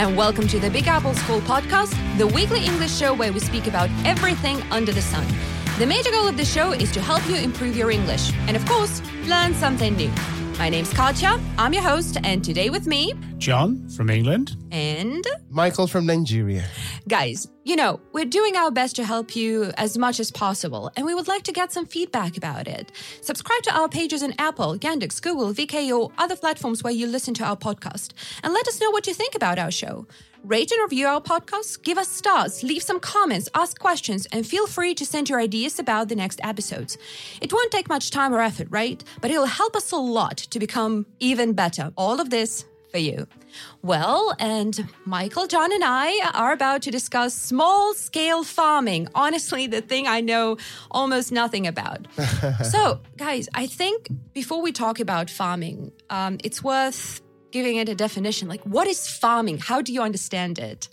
and welcome to the Big Apple School podcast, the weekly English show where we speak about everything under the sun. The major goal of the show is to help you improve your English and, of course, learn something new. My name's Katja, I'm your host, and today with me, John from England. and Michael from Nigeria. Guys, you know, we're doing our best to help you as much as possible, and we would like to get some feedback about it. Subscribe to our pages in Apple, Yandex, Google, VK, or other platforms where you listen to our podcast, and let us know what you think about our show. Rate and review our podcast, give us stars, leave some comments, ask questions, and feel free to send your ideas about the next episodes. It won't take much time or effort, right? But it'll help us a lot to become even better. All of this for you. Well, and Michael, John, and I are about to discuss small scale farming. Honestly, the thing I know almost nothing about. so, guys, I think before we talk about farming, um, it's worth giving it a definition. Like, what is farming? How do you understand it?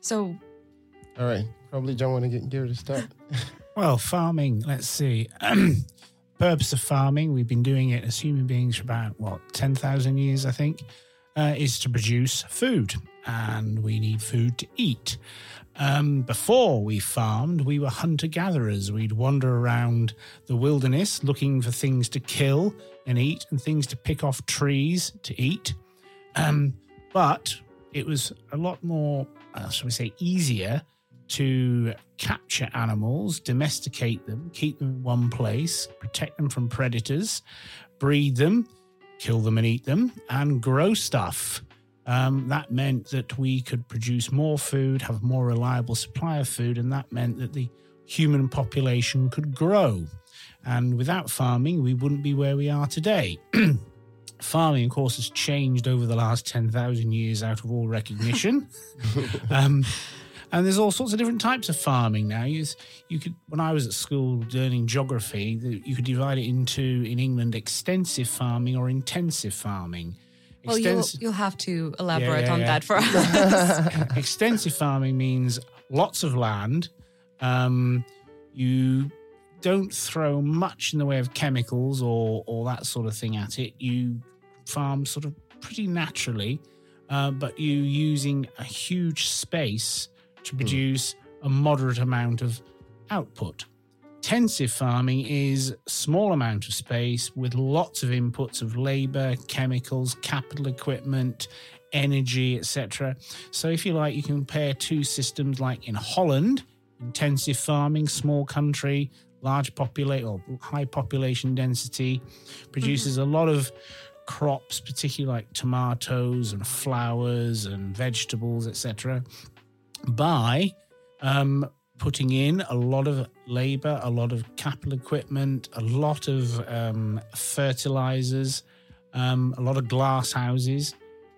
So, All right. Probably John want to get give it a start. Well, farming, let's see. Purpose of farming, we've been doing it as human beings for about, what, 10,000 years, I think, uh, is to produce food. And we need food to eat. Um, before we farmed, we were hunter gatherers. We'd wander around the wilderness looking for things to kill and eat and things to pick off trees to eat. Um, but it was a lot more, uh, shall we say, easier to capture animals, domesticate them, keep them in one place, protect them from predators, breed them, kill them and eat them, and grow stuff. Um, that meant that we could produce more food, have a more reliable supply of food, and that meant that the human population could grow. And without farming, we wouldn't be where we are today. farming, of course, has changed over the last 10,000 years out of all recognition. um, and there's all sorts of different types of farming now. You, you could, when I was at school learning geography, you could divide it into, in England, extensive farming or intensive farming. well, you'll, you'll have to elaborate yeah, on yeah. that for us. extensive farming means lots of land. Um, you don't throw much in the way of chemicals or or that sort of thing at it. You farm sort of pretty naturally, uh, but you using a huge space to produce a moderate amount of output. Intensive farming is small amount of space with lots of inputs of labor, chemicals, capital equipment, energy, etc. So if you like, you can compare two systems like in Holland, intensive farming, small country, large populate or high population density, produces mm-hmm. a lot of crops, particularly like tomatoes and flowers and vegetables, etc. By um, putting in a lot of labor, a lot of capital equipment, a lot of um, fertilizers, um, a lot of glass houses.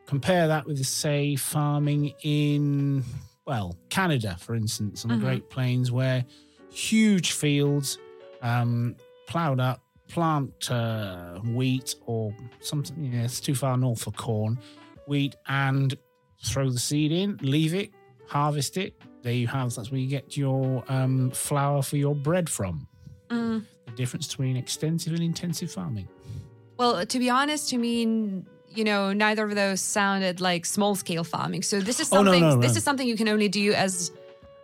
Compare that with, say, farming in, well, Canada, for instance, on the Great Plains, where huge fields um, plowed up, plant uh, wheat or something, yeah, it's too far north for corn, wheat, and throw the seed in, leave it, harvest it. There you have, that's where you get your um, flour for your bread from. Mm. The difference between extensive and intensive farming. Well, to be honest, to me, you know, neither of those sounded like small scale farming. So this is Oh, no, something. no, This no. is something you can only do as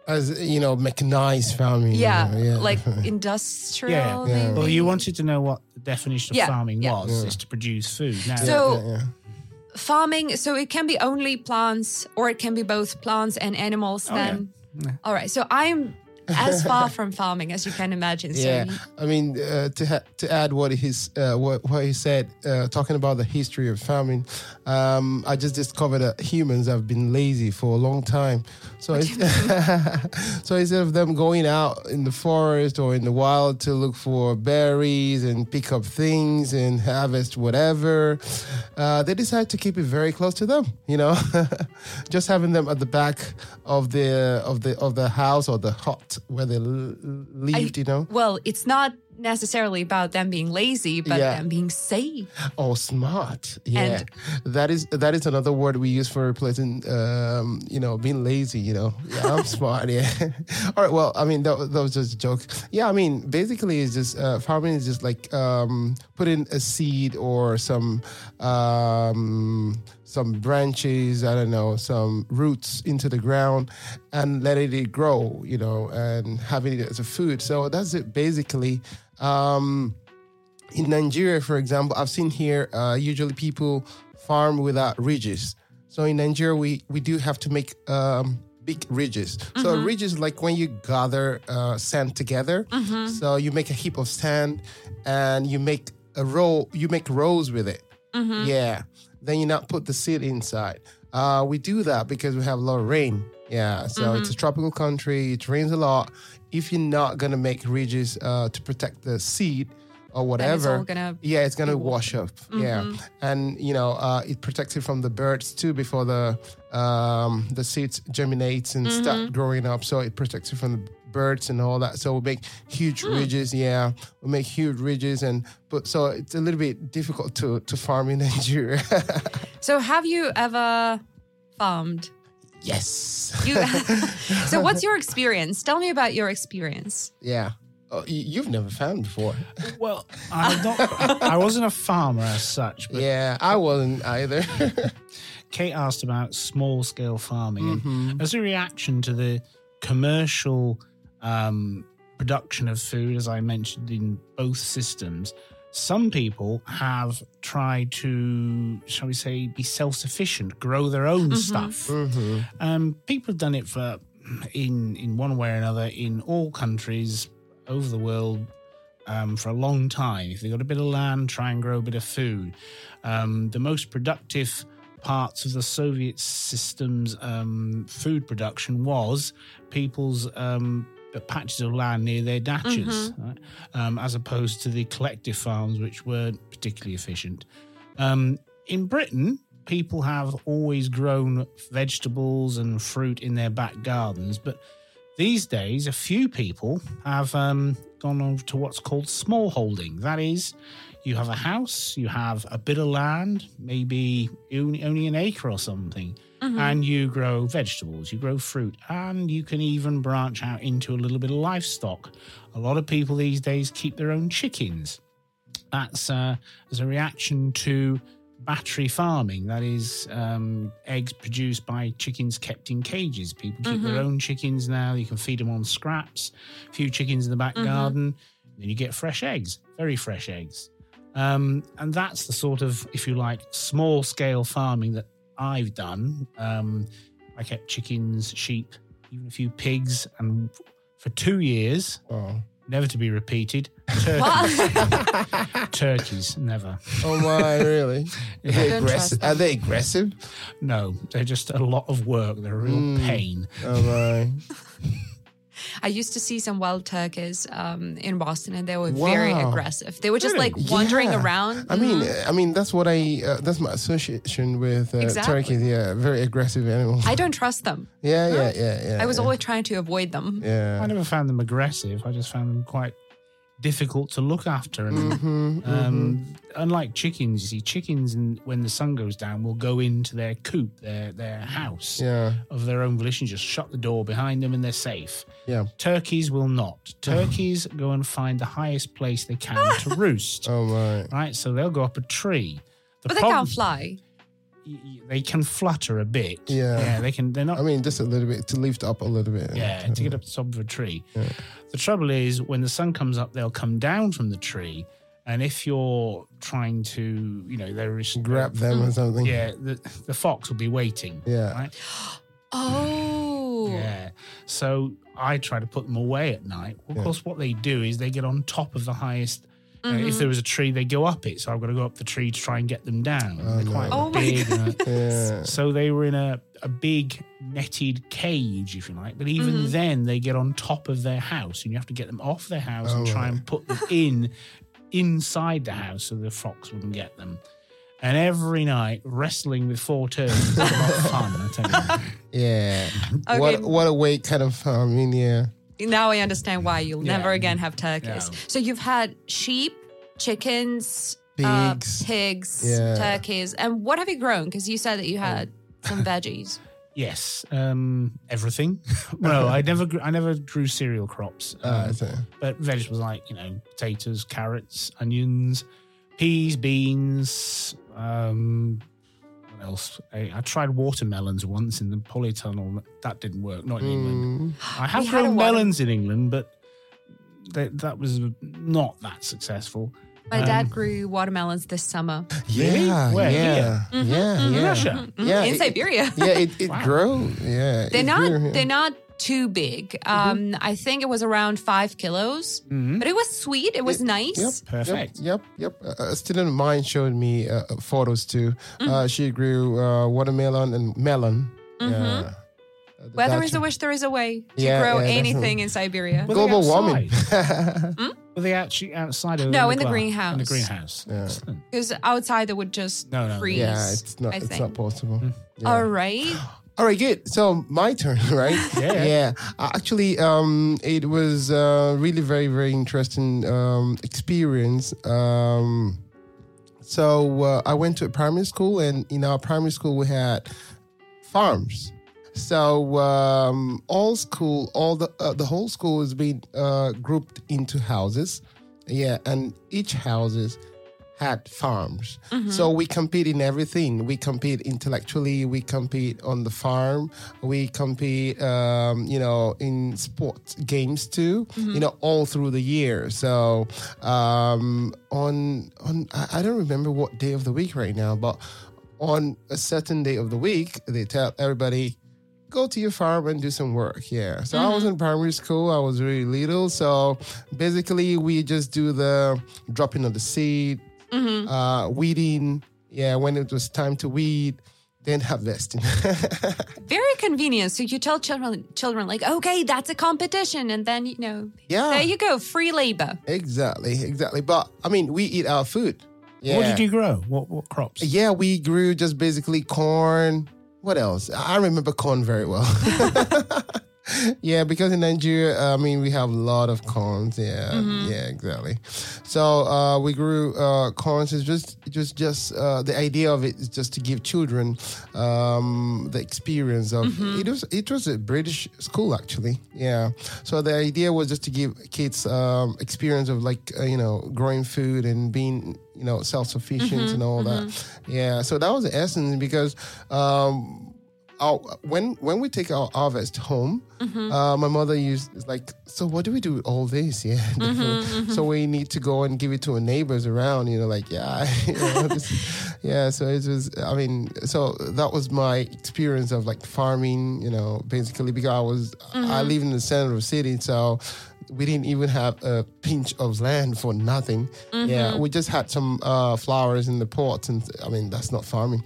As you know, mechanized farming. you yeah, know, yeah. like industrial. Yeah. Yeah. maybe? Well, you wanted to know what the definition of Yeah, farming yeah. was, is to produce food. Now, So- yeah, yeah. Farming. So it can be only plants, or it can be both plants and animals. Oh, yeah. then, all right. So I'm as far from farming as you can imagine. So Yeah, I mean uh, to ha- to add what he's uh, what what he said, uh, talking about the history of farming. Um, I just discovered that humans have been lazy for a long time. So so instead of them going out in the forest or in the wild to look for berries and pick up things and harvest whatever, uh, they decide to keep it very close to them. You know, just having them at the back of the of the of the house or the hut where they l- lived. you know. well, it's not necessarily about them being lazy, but Yeah. them being safe. Oh, smart. Yeah, And- that is that is another word we use for replacing, um, you know, being lazy. You know, yeah, I'm smart. Yeah. All right. Well, I mean, that, that was just a joke. Yeah, I mean, basically, it's just uh, farming is just like um, putting a seed or some um, some branches, I don't know, some roots into the ground and letting it grow, you know, and having it as a food. So that's it basically. Um, in Nigeria, for example, I've seen here uh, usually people farm without ridges. So in Nigeria, we, we do have to make um, big ridges. So a ridge is like when you gather uh, sand together. So you make a heap of sand and you make a row, you make rows with it. Yeah. Then you not put the seed inside. Uh, we do that because we have a lot of rain. Yeah. So it's a tropical country. It rains a lot. If you're not gonna make ridges uh, to protect the seed or whatever, it's yeah, it's gonna wash up. Yeah, and you know, uh, it protects it from the birds too before the um, the seeds germinates and start growing up. So it protects it from the birds and all that. So we make huge ridges. Yeah, we make huge ridges, and but so it's a little bit difficult to to farm in Nigeria. So have you ever farmed? yes. You So what's your experience? Tell me about your experience. Yeah. Oh, you've never farmed before. Well, I'm not, I wasn't a farmer as such, but Yeah, I wasn't either. Kate asked about small scale farming. Mm-hmm. And as a reaction to the commercial um, production of food, as I mentioned in both systems, some people have tried to, shall we say, be self sufficient, grow their own stuff. hmm Um, people have done it for in in one way or another in all countries over the world um, for a long time. If they've got a bit of land, try and grow a bit of food. Um, the most productive parts of the Soviet system's um, food production was people's um, patches of land near their dachas, right? um, as opposed to the collective farms, which weren't particularly efficient. Um, in Britain, people have always grown vegetables and fruit in their back gardens, but these days, a few people have um, gone on to what's called smallholding. That is, you have a house, you have a bit of land, maybe only an acre or something, and you grow vegetables, you grow fruit, and you can even branch out into a little bit of livestock. A lot of people these days keep their own chickens. That's uh, as a reaction to battery farming. That is um, eggs produced by chickens kept in cages. People keep their own chickens now. You can feed them on scraps. A few chickens in the back garden, then you get fresh eggs, very fresh eggs. Um, and that's the sort of, if you like, small scale farming that I've done. Um, I kept chickens, sheep, even a few pigs, and for two years, Oh. never to be repeated, turkeys. turkeys, never. oh my, really? Are they aggressive? Are they aggressive? No, they're just a lot of work. They're a real pain. Oh my. I used to see some wild turkeys um, in Boston, and they were very aggressive. They were just like wandering Yeah. around. I mean, Mm. I mean that's what I. Uh, that's my association with uh, Exactly. turkeys. Yeah, very aggressive animals. I don't trust them. yeah, yeah, yeah, yeah. I was yeah. always trying to avoid them. Yeah. I never found them aggressive. I just found them quite difficult to look after. And Mhm, um, unlike chickens, you see, chickens, and when the sun goes down, will go into their coop, their their house Yeah, of their own volition, just shut the door behind them, and they're safe. yeah. Turkeys will not. Turkeys go and find the highest place they can to roost. Oh my. Right, so they'll go up a tree. The But they can't fly. Y- y- they can flutter a bit. Yeah. yeah, they can. They're not. I mean, just a little bit to lift up a little bit. yeah, to get up the top of a tree. The trouble is, when the sun comes up, they'll come down from the tree, and if you're trying to, you know, there is Grab uh, them or something. Yeah, the, the fox will be waiting. Yeah. Right? Oh. Yeah. So I try to put them away at night. Well, of course, what they do is they get on top of the highest. Uh, Mm-hmm. if there was a tree, they go up it. So I've got to go up the tree to try and get them down. They're quite Oh my big. and, uh, Yeah. So they were in a, a big netted cage, if you like. But even Mm-hmm. then, they get on top of their house, and you have to get them off their house and Oh, try right. and put them in inside the house so the fox wouldn't get them. And every night, wrestling with four turkeys is a lot of fun, I tell you. Yeah. Okay. What what a way kind of I mean, yeah. Now I understand why you'll Yeah. never again have turkeys. No. So you've had sheep, chickens, uh, Pigs. pigs, Yeah. turkeys, and what have you grown? Because you said that you had Oh. some veggies. Yes, um, everything. well, I never, grew, I never grew cereal crops, um, Uh, so, but vegetables like you know potatoes, carrots, onions, peas, beans. Um, else? I, I tried watermelons once in the polytunnel. That didn't work. Not in England. Mm, I have We had a grown melons in England, but they, that was not that successful. My Um, dad grew watermelons this summer Really? yeah, Where? yeah, Here? yeah, yeah, Russia. yeah. in it- Siberia. yeah, it, it Wow. grew. Yeah, They're not. grew, yeah. They're not too big. Um, I think it was around five kilos, Mhm. but it was sweet. It was nice. Yep. Perfect. Yep, yep. yep. Uh, a student of mine showed me uh, uh, photos too. Mm-hmm. Uh, she grew uh, watermelon and melon. Yeah. Uh, the Where there is a wish, there is a way to Yeah, grow yeah, anything in Siberia. Were Global warming. outside? Were they actually outside? Or No, in the greenhouse. In the greenhouse. greenhouse. Yeah. Because outside they would just No, no. freeze. yeah, it's not. It's not possible. Yeah. All right. All right, good. So my turn, right? Yeah. yeah. Uh, Actually, um, it was uh, really very, very interesting um, experience. Um, so uh, I went to a primary school, and in our primary school we had farms. So um, all school, all the uh, the whole school has been uh, grouped into houses. Yeah, and each houses had farms. So we compete in everything. We compete intellectually. We compete on the farm. We compete, um, you know, in sports games too. You know, all through the year. So um, on on I, I don't remember what day of the week right now, but on a certain day of the week, they tell everybody go to your farm and do some work. Yeah. So I was in primary school. I was really little. So basically, we just do the dropping of the seed, uh, weeding. Yeah. When it was time to weed, then harvesting. Very convenient. So you tell children, children like, okay, that's a competition, and then you know, yeah. there you go, free labor. exactly. Exactly. But I mean, we eat our food. Yeah. What did you grow? What what crops? Yeah, we grew just basically corn. What else? I remember corn very well. yeah, because in Nigeria, I mean, we have a lot of corns. Yeah, yeah, exactly. So uh, we grew uh, corns. It's just, was just uh, the idea of it is just to give children um, the experience of it was. It was a British school actually. Yeah. So the idea was just to give kids um, experience of like uh, you know growing food and being you know self sufficient and all that. Yeah. So that was the essence because. Um, our, when when we take our harvest home, mm-hmm. uh, my mother used is like, so what do we do with all this? Yeah, mm-hmm, mm-hmm. so we need to go and give it to our neighbors around. You know, like yeah, you know, this- yeah. So it was. I mean, so that was my experience of like farming. You know, basically because I was I live in the center of the city, so we didn't even have a pinch of land for nothing. Yeah, we just had some uh, flowers in the pots, and I mean that's not farming.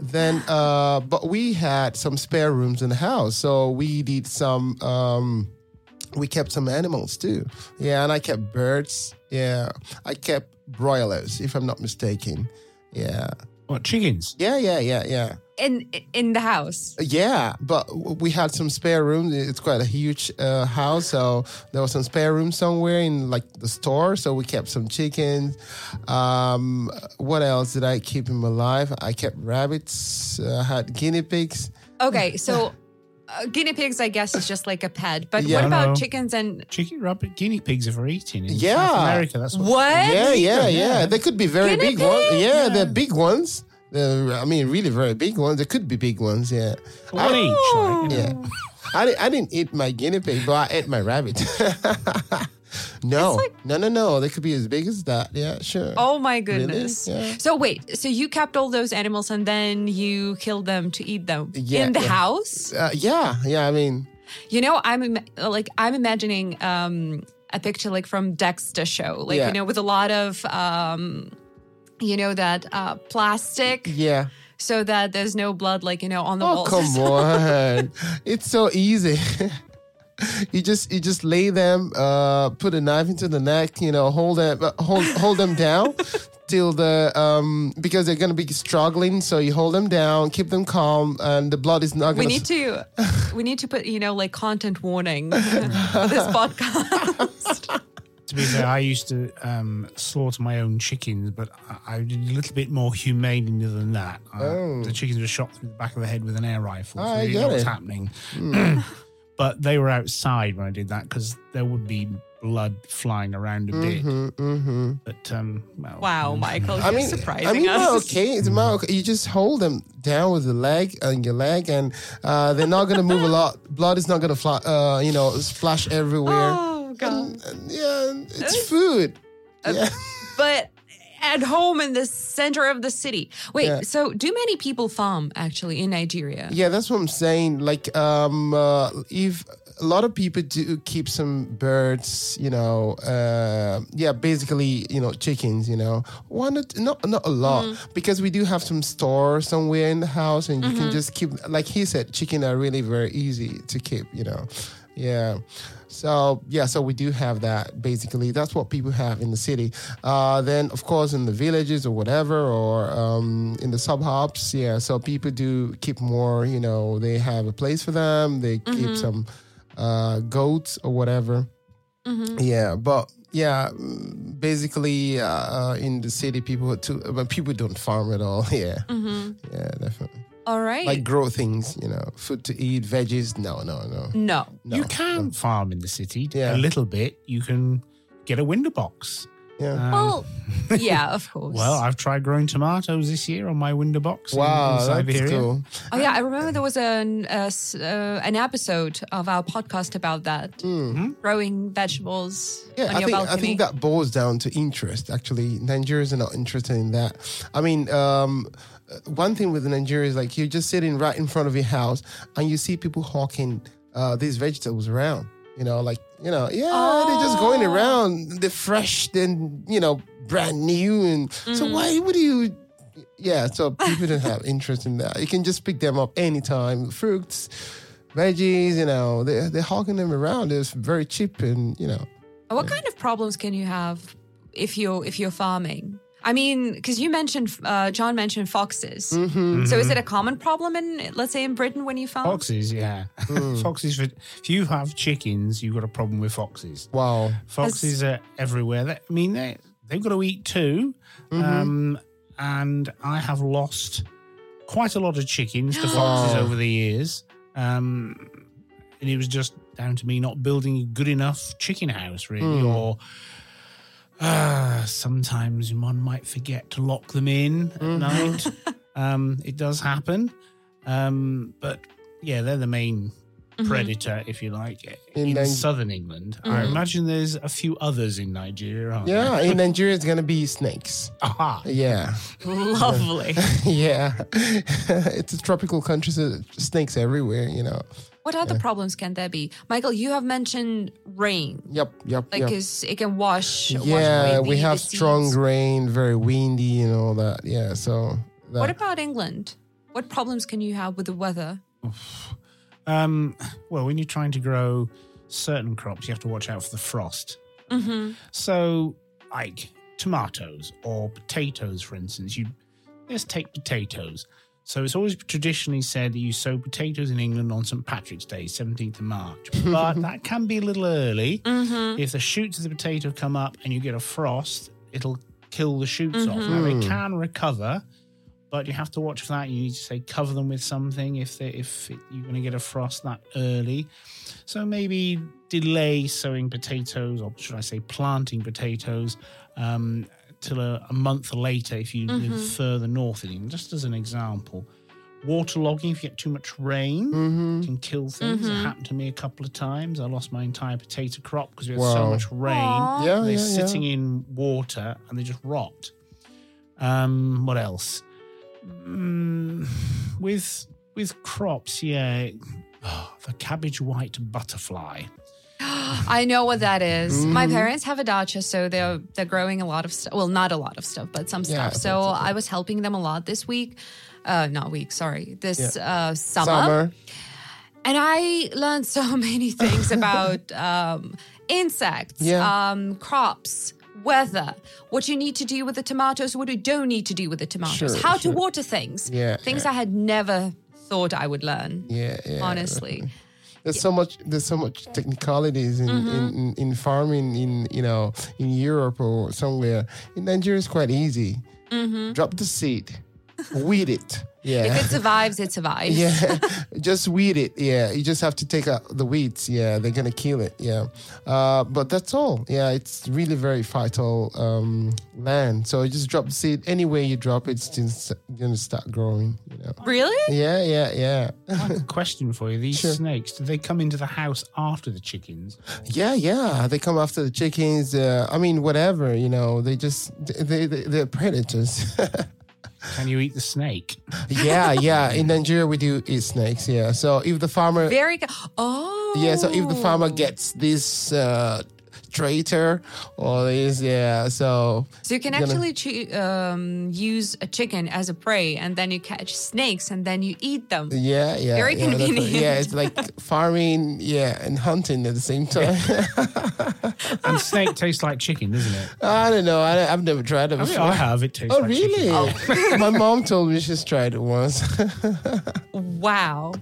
Then, uh, but we had some spare rooms in the house, so we did some. Um, we kept some animals too. Yeah, and I kept birds. Yeah, I kept broilers, if I'm not mistaken. Yeah, What chickens? yeah, yeah, yeah, yeah. In in the house. Yeah, but we had some spare rooms. It's quite a huge uh, house, so there was some spare room somewhere in like the store. So we kept some chickens. Um, what else did I keep in alive? I kept rabbits. Uh, had guinea pigs. Okay, so uh, guinea pigs, I guess, is just like a pet. But Yeah. what about chickens and Chicken rabbit guinea pigs are for eating in Yeah. South America. That's what. what? Yeah, yeah, yeah. yeah. They could be very Guinea big ones. pigs? Yeah, they're big ones. They're, I mean, really very big ones. They could be big ones. Yeah. One each. Like, you know. Yeah. I, di- I didn't eat my guinea pig, but I ate my rabbit. no, like- no, no, no. They could be as big as that. Yeah, sure. Oh my Really? goodness. Yeah. So wait, so you kept all those animals and then you killed them to eat them Yeah, in the yeah. house? Uh, yeah, yeah. I mean, You know, I'm im- like I'm imagining um a picture like from Dexter show, like Yeah. you know, with a lot of um you know that uh plastic yeah. so that there's no blood like you know on the Oh, walls. come on. it's so easy. you just you just lay them, uh, put a knife into the neck, you know, hold them uh, hold hold them down till the um because they're gonna be struggling. So you hold them down, keep them calm, and the blood is not gonna. We need to we need to put, you know, like content warning for this podcast. To be fair, I used to um, slaughter my own chickens, but I, I did a little bit more humanely than that. Uh, Oh. The chickens were shot through the back of the head with an air rifle, so I you get know what's it. happening. but they were outside when I did that because there would be blood flying around a bit. Mhm, mhm. But um, well, Wow, Michael, I you're mean, surprising I mean, us. well, okay, it's well, okay. You just hold them down with the leg and your leg, and uh, they're not going to move a lot. Blood is not going to fly, uh, you know, splash everywhere. Oh god! And- and, yeah, it's food. yeah. But at home in the center of the city. Wait, Yeah. so do many people farm actually in Nigeria? Yeah, that's what I'm saying. Like, um, uh, if a lot of people do keep some birds, you know, uh, yeah, basically, you know, chickens, you know, why not? Not not a lot because we do have some store somewhere in the house, and you can just keep. Like he said, chicken are really very easy to keep, you know. Yeah. So yeah, so we do have that. Basically, that's what people have in the city. Uh, then, of course, in the villages or whatever, or um, in the suburbs, yeah. So people do keep more. You know, they have a place for them. They keep some uh, goats or whatever. Yeah, but yeah, basically, uh, uh, in the city, people too, but people don't farm at all. Yeah, yeah, definitely. All right. Like grow things, you know, food to eat, veggies. No, no, no. no. no you can farm in the city Yeah. a little bit. You can get a window box. Yeah. Um, Well, yeah, of course. well, I've tried growing tomatoes this year on my window box. in- Wow, in that's Siberia. cool. oh yeah, I remember there was an uh, uh, an episode of our podcast about that, growing vegetables Yeah, on I your think balcony. I think that boils down to interest. Actually, Nigerians are not interested in that. I mean, um, one thing with Nigeria is like you're just sitting right in front of your house and you see people hawking uh, these vegetables around. You know, like you know, yeah, they're just going Oh. around. They're fresh, then you know, brand new, and Mm-hmm. so why would you? Yeah, so people don't have interest in that. You can just pick them up anytime. Fruits, veggies, you know, they they're hawking them around. It's very cheap, and you know. What kind of problems can you have if you're if you're farming? I mean, because you mentioned uh, John mentioned foxes. Mm-hmm. So is it a common problem in let's say in Britain when you farm? Foxes, yeah. Hmm. foxes. For, if you have chickens, you've got a problem with foxes. Wow. Foxes are everywhere. They, I mean, they they've got to eat too. Mm-hmm. Um, and I have lost quite a lot of chickens to foxes over the years. Um, and it was just down to me not building a good enough chicken house, really, Hmm. or. Uh, sometimes one might forget to lock them in at Mm-hmm. night. Um, it does happen. Um, but yeah, they're the main predator, if you like, In in, Nig- southern England. I imagine there's a few others in Nigeria, aren't Yeah, in Nigeria, it's gonna be snakes. there? Aha. Yeah, Lovely. yeah. it's a tropical country, so snakes everywhere. You know. What other problems can there be, Michael? You have mentioned rain, Yep, yep, like yep. 'cause it can wash. wash Yeah, away we the- have the strong seeds. rain, very windy, and all that. Yeah, so. That, What about England? What problems can you have with the weather? Um, well, when you're trying to grow certain crops, you have to watch out for the frost. Mm-hmm. So, like tomatoes or potatoes, for instance, you let's take potatoes. So it's always traditionally said that you sow potatoes in England on St Patrick's Day, 17th of March. But that can be a little early. Mm-hmm. If the shoots of the potato come up and you get a frost, it'll kill the shoots off. Now they can recover, but you have to watch for that. You need to say cover them with something if they, if it, you're going to get a frost that early. So maybe delay sowing potatoes, or should I say planting potatoes, um, till a, a month later if you live further north in England. Just as an example, waterlogging if you get too much rain Mm-hmm. can kill things. It happened to me a couple of times. I lost my entire potato crop because we had so much rain. Yeah, They're yeah, sitting yeah. in water and they just rot. Um, what else? Mm, with with crops, yeah. Oh, the cabbage white butterfly. I know what that is. My Mm-hmm. parents have a dacha, so they're they're growing a lot of stuff. Well, not a lot of stuff, but some Yeah, stuff. So okay. I was helping them a lot this week. Uh, not week, sorry. This uh, summer. Summer. And I learned so many things about um, insects, Yeah. um, crops, weather, what you need to do with the tomatoes, what you don't need to do with the tomatoes, Sure, how sure. to water things. Yeah, Things I had never thought I would learn, Yeah, yeah. honestly. There's so much. There's so much technicalities in, Mm-hmm. in, in, in farming in you know in Europe or somewhere. In Nigeria, it's quite easy. Mm-hmm. Drop the seed, weed it. Yeah. If it survives, it survives. Yeah, just weed it. Yeah, you just have to take out the weeds. Yeah, they're gonna kill it. Yeah, uh, but that's all. Yeah, it's really very fertile um, land. So you just drop the seed. Anywhere you drop it, it's gonna start growing. You know. Really? Yeah, yeah, yeah, I have a question for you. These Sure. snakes, do they come into the house after the chickens? yeah, yeah. They come after the chickens. Uh, I mean, whatever. You know, they just they, they they're predators. Can you eat the snake? yeah, yeah. In Nigeria, we do eat snakes. Yeah. So if the farmer Very good. Oh. Yeah, so if the farmer gets this uh, traitor or this, yeah, so So you can gonna- actually um, use a chicken as a prey, and then you catch snakes, and then you eat them. yeah, yeah, Very yeah, that's- convenient. Yeah, it's like farming, yeah, and hunting at the same time. And snake tastes like chicken, doesn't it? I don't know. I, I've never tried it I, mean, before. I have. It tastes Oh, like really? chicken. My mom told me she's tried it once. Wow,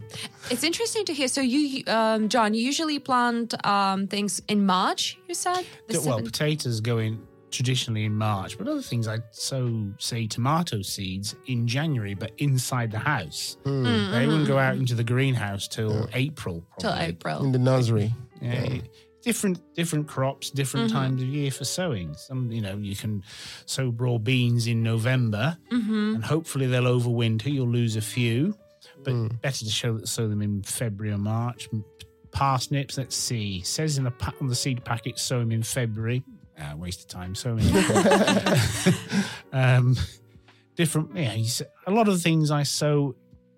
it's interesting to hear. So you, um, John, you usually plant um, things in March. You said the well, seventh- potatoes go in traditionally in March, but other things I sow, say, tomato seeds in January, but inside the house. Hmm. Mm, they wouldn't go mm. out into the greenhouse till April. Mm-hmm. till. April. in the nursery. Yeah, it- different different crops, different mm-hmm. times of year for sowing. Some, you know, you can sow broad beans in November, mm-hmm. and hopefully they'll overwinter. You'll lose a few, but hmm. better to show, that sow them in February or March. Parsnips, let's see, says in the pa- on the seed packet, sow them in February. Ah, waste of time sowing. um, different, yeah. you s- A lot of the things I sow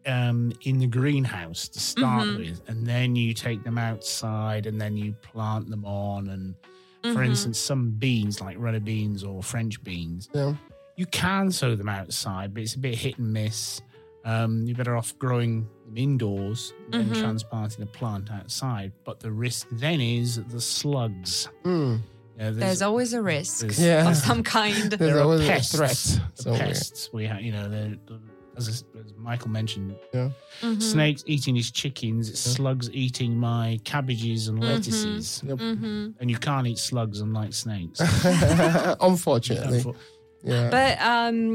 um, in the greenhouse to start Mhm. with, and then you take them outside, and then you plant them on. And for Mhm. instance, some beans like runner beans or French beans, Yeah. you can sow them outside, but it's a bit hit and miss. Um, you're better off growing them indoors than Mhm. transplanting a plant outside. But the risk then is the slugs. Mm. Yeah, There's always a risk Yeah. of some kind. There's there are always pests. a threat. the somewhere. pests we have, you know, they're, as, as Michael mentioned, Mhm. snakes eating his chickens, Yeah. slugs eating my cabbages and Mhm. lettuces. Yep. Mhm. And you can't eat slugs unlike snakes. Unfortunately. Yeah. But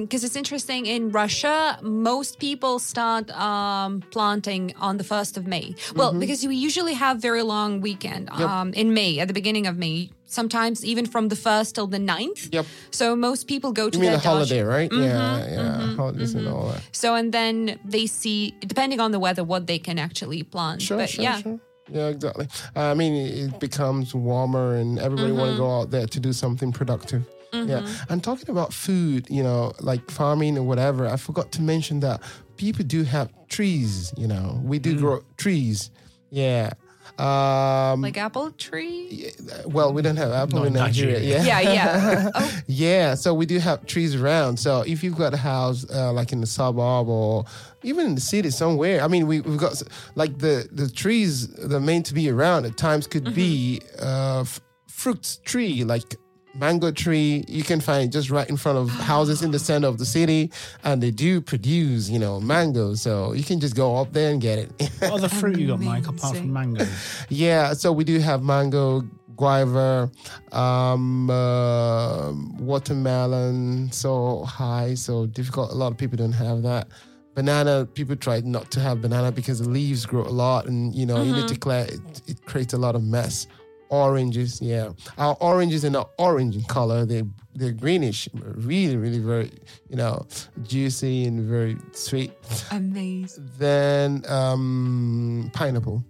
because it's interesting, in Russia, most people start um, planting on the first of May. Well, because we usually have very long weekend Mm-hmm. Yep. um, in May, at the beginning of May. Sometimes even from the first till the 9th. Yep. So most people go to You mean their a holiday, right? Mhm, yeah, yeah. mhm, Holidays and all that. So and then they see, depending on the weather, what they can actually plant. Sure, but sure, yeah, sure. Yeah, exactly. I mean, it becomes warmer, and everybody want Mm-hmm. to go out there to do something productive. Yeah, and talking about food, you know, like farming or whatever, I forgot to mention that people do have trees. You know, we do grow trees. Yeah. Um, like apple tree. well, we don't have apple Not in in Nigeria. Nigeria. Yeah. Yeah, yeah. Oh, Yeah, so we do have trees around. So if you've got a house uh, like in the suburb or even in the city somewhere, I mean, we, we've got like the the trees that are meant to be around at times could be uh, f- fruit tree like mango tree. You can find just right in front of houses in the center of the city, and they do produce you know mangoes. So you can just go up there and get it. what other fruit you got, Mike, apart from mango Yeah, so we do have mango, guava, um, uh, watermelon, so high, so difficult. A lot of people don't have that. Banana, people try not to have banana because the leaves grow a lot, and you know you need to clear it. It creates a lot of mess. Oranges, yeah, our oranges are not orange in color; they they're greenish, really, really very, you know, juicy and very sweet. Amazing. then um pineapple.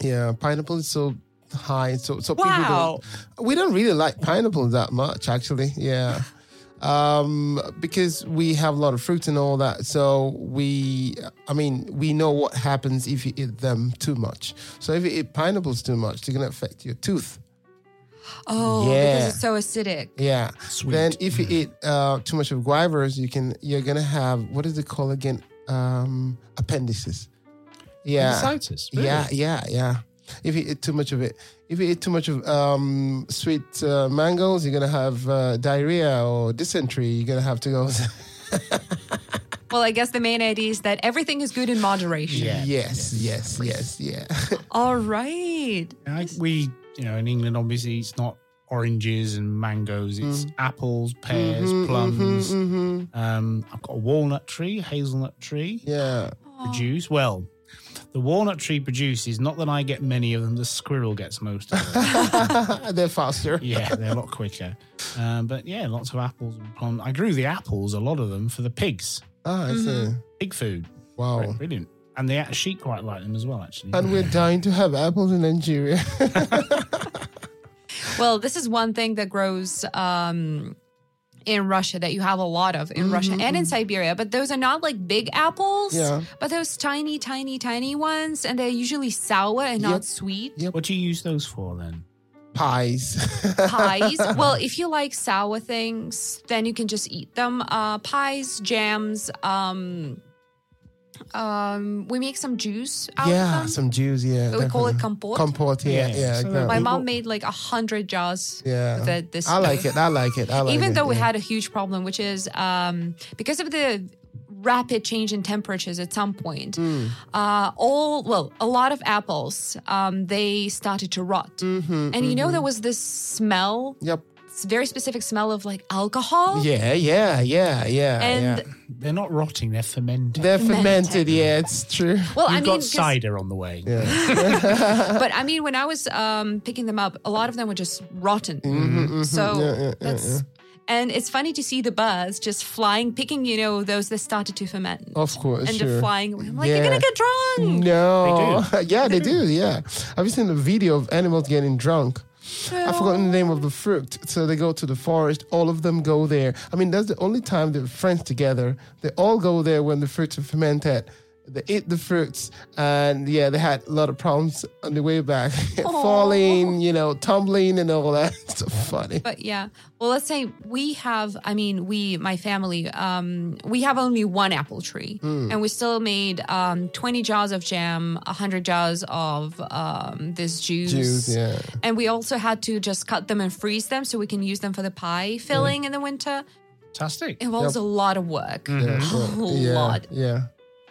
Yeah pineapple is so high so so people don't we don't really like pineapple that much actually yeah um because we have a lot of fruits and all that so we i mean we know what happens if you eat them too much so if you eat pineapples too much they're going to affect your tooth Oh, Yeah. because it's so acidic. yeah Sweet. then if you eat uh, too much of guavas, you can you're gonna have what is it called again? Um, appendices. Yeah, Appendicitis, yeah, yeah, yeah. If you eat too much of it, if you eat too much of um, sweet uh, mangoes, you're gonna have uh, diarrhea or dysentery. You're gonna have to go. Well, I guess the main idea is that everything is good in moderation. Yeah. yes, yes, yes, yeah. All right. I, we, you know, in England, obviously, it's not oranges and mangoes. It's apples, pears, Mhm, plums. mhm, mhm. Um, I've got a walnut tree, hazelnut tree. Yeah. Produce well. The walnut tree produces not that I get many of them. The squirrel gets most of them. They're faster. yeah, they're a lot quicker. Um, but yeah, lots of apples and plums. I grew the apples, a lot of them, for the pigs. Ah, I see. Pig food. Wow. Right, brilliant. And the sheep quite like them as well, actually. And we're dying to have apples in Nigeria. Well, this is one thing that grows um, in Russia that you have a lot of in Russia and in Siberia, but those are not like big apples, Yeah. but those tiny, tiny, tiny ones, and they're usually sour and not sweet. Yep. what do you use those for then? Pies. Pies. well, if you like sour things, then you can just eat them. Uh, pies, jams. Um, um, we make some juice out of yeah, them. some juice. Yeah. we call it compote. Compote. Yeah, Yeah, yeah. so exactly. My mom made like a hundred jars. Yeah. of this I like it. I like it. I like it. even it. though we yeah. had a huge problem, which is um, because of the rapid change in temperatures at some point, Mm. uh, all well, a lot of apples um, they started to rot, Mm-hmm, and you know there was this smell, Yep. This very specific smell of like alcohol, Yeah, yeah, yeah, yeah. and yeah. They're not rotting, they're fermenting. They're fermented. fermented. Yeah, it's true. well, You've I mean, got 'cause- cider on the way. Yeah. but I mean, when I was um, picking them up, a lot of them were just rotten. Mm-hmm, So Yeah, yeah, yeah, that's. And it's funny to see the birds just flying, picking, you know, those that started to ferment. Of course, and sure. they're flying away. I'm like, you're gonna get drunk. No. yeah, they do. Yeah. Have you seen the video of animals getting drunk? I've forgotten the name of the fruit. So they go to the forest. All of them go there. I mean, that's the only time they're friends together. They all go there when the fruits are fermented. They ate the fruits, and yeah, they had a lot of problems on the way back, falling, you know, tumbling, and all that. It's so funny. But yeah, well, let's say we have. I mean, we, my family, um, we have only one apple tree, Hmm. and we still made um, twenty jars of jam, hundred jars of um, this juice. Juice, yeah. And we also had to just cut them and freeze them so we can use them for the pie filling in the winter. Fantastic. It involves a lot of work, Yeah, a yeah, lot. yeah.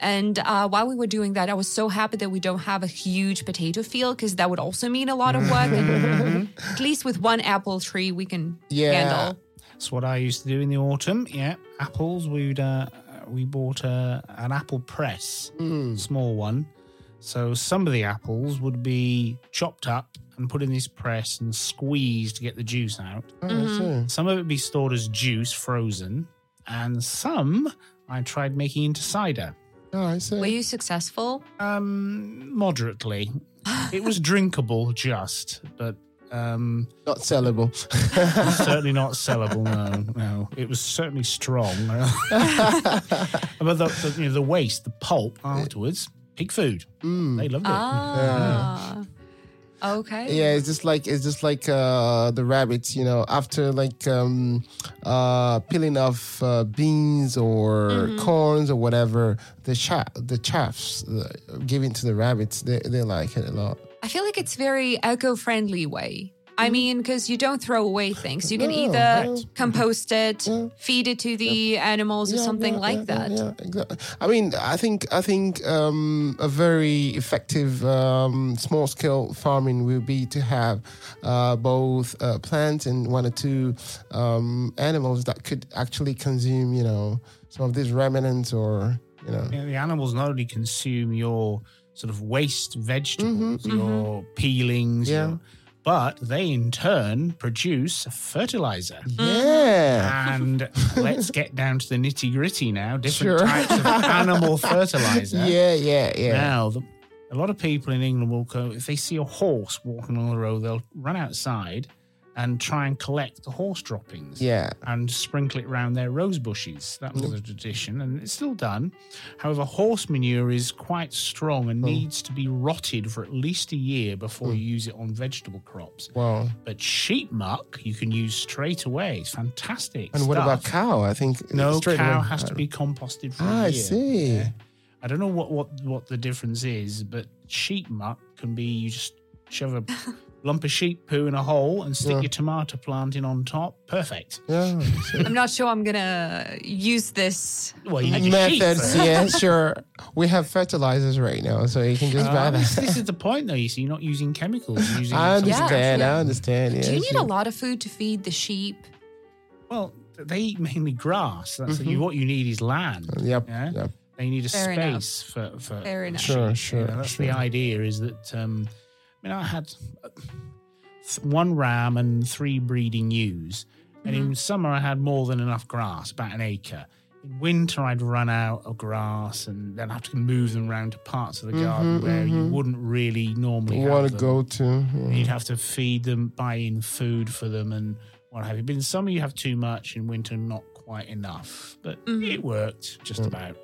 And uh, while we were doing that, I was so happy that we don't have a huge potato field because that would also mean a lot of work. And at least with one apple tree, we can Yeah. handle. That's what I used to do in the autumn. Yeah, apples. We'd uh, we bought a, an apple press, small one. So some of the apples would be chopped up and put in this press and squeezed to get the juice out. Oh, Mm-hmm. Some of it would be stored as juice, frozen, and some I tried making into cider. Oh, I see. Were you successful? Um, moderately. it was drinkable, just, but um, Not sellable. certainly not sellable. No, no, it was certainly strong. but the, the, you know, the waste, the pulp afterwards, pig food. They loved it. Ah. Okay. Yeah, it's just like it's just like uh, the rabbits, you know. After like um, uh, peeling off uh, beans or Mm-hmm. corns or whatever, the chaff, the chaffs uh, given to the rabbits, they they like it a lot. I feel like it's very eco-friendly way. I mean, because you don't throw away things. You can No, either no. compost it, Yeah. feed it to the animals, or something like that. Yeah, yeah, exactly. I mean, I think I think um, a very effective um, small scale farming will be to have uh, both uh, plants and one or two um, animals that could actually consume, you know, some of these remnants or you know. The animals not only consume your sort of waste vegetables, your peelings, Mm-hmm, Yeah. your- but they in turn produce fertilizer. Yeah. And let's get down to the nitty gritty now. Different Sure. types of animal fertilizer. Yeah, yeah, yeah. Now, the, a lot of people in England will go, if they see a horse walking along the road, they'll run outside and try and collect the horse droppings Yeah. and sprinkle it around their rose bushes. That was mm. a tradition and it's still done. However, horse manure is quite strong and mm. needs to be rotted for at least a year before mm. you use it on vegetable crops. Wow. But sheep muck you can use straight away. It's fantastic. And what about cow? I think No, cow away- has to be composted for Ah, a I year. see. Yeah. I don't know what, what, what the difference is, but sheep muck can be you just shove a lump of sheep poo in a hole and stick Yeah. your tomato plant in on top. Perfect. Yeah. I'm not sure I'm gonna use this. Well, you need your sheep Methods, yeah, sure. We have fertilizers right now, so you can just Uh, buy that. this is the point, though. You see, you're not using chemicals. You're using I understand. Yeah. I understand. Yeah, Do you need sure. a lot of food to feed the sheep? Well, they eat mainly grass. That's Mm-hmm. you, what you need is land. Yep. Yeah? Yep. They need a Fair enough. space for for Fair enough. Sure, sure, You know, that's sure. the idea. Is that um, I mean, I had uh, th- one ram and three breeding ewes, and Mm-hmm. in summer I had more than enough grass, about an acre. In winter, I'd run out of grass, and then have to move them around to parts of the garden where you wouldn't really normally Mm-hmm, Want have to go to? yeah. You'd have to feed them, buy in food for them, and what have you. But in summer, you have too much. In winter, not quite enough. But it worked just about.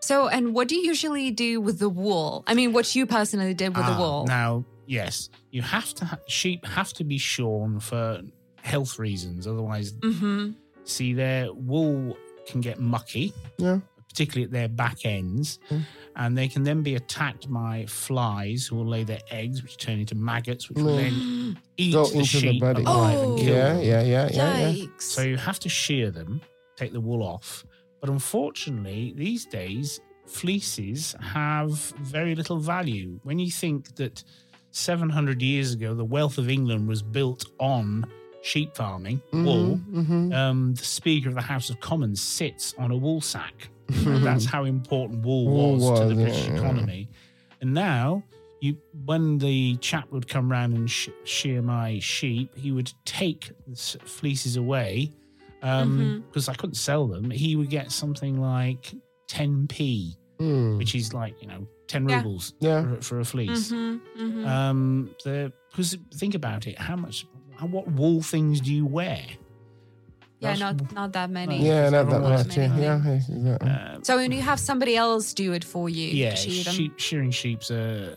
So, and what do you usually do with the wool? I mean, what you personally did with the Ah, wool? Now, yes, you have to. Ha- sheep have to be shorn for health reasons. Otherwise, Mm-hmm. see, their wool can get mucky, Yeah. particularly at their back ends, Mm. and they can then be attacked by flies who will lay their eggs, which turn into maggots, which will Mm. then eat Go the into the sheep body. alive Oh. and kill Yeah, them. yeah, yeah, yeah, yeah. So you have to shear them, take the wool off. But unfortunately, these days, fleeces have very little value. When you think that 700 years ago, the wealth of England was built on sheep farming, wool, Mm-hmm. um, the Speaker of the House of Commons sits on a wool sack. That's how important wool, Wool was, to the was, British yeah, yeah. economy. And now, you, when the chap would come round and sh- shear my sheep, he would take the fleeces away because I couldn't sell them. He would get something like 10p, Mm. which is like you know 10 Yeah. rubles Yeah. for, for a fleece. Mm-hmm, mm-hmm. Um, because think about it, how much, how, what wool things do you wear? yeah, that's- not not that many. Yeah, not that Everyone much. Yeah, many. yeah, exactly. Uh, So when you have somebody else do it for you, yeah, shear sheep, shearing sheep's a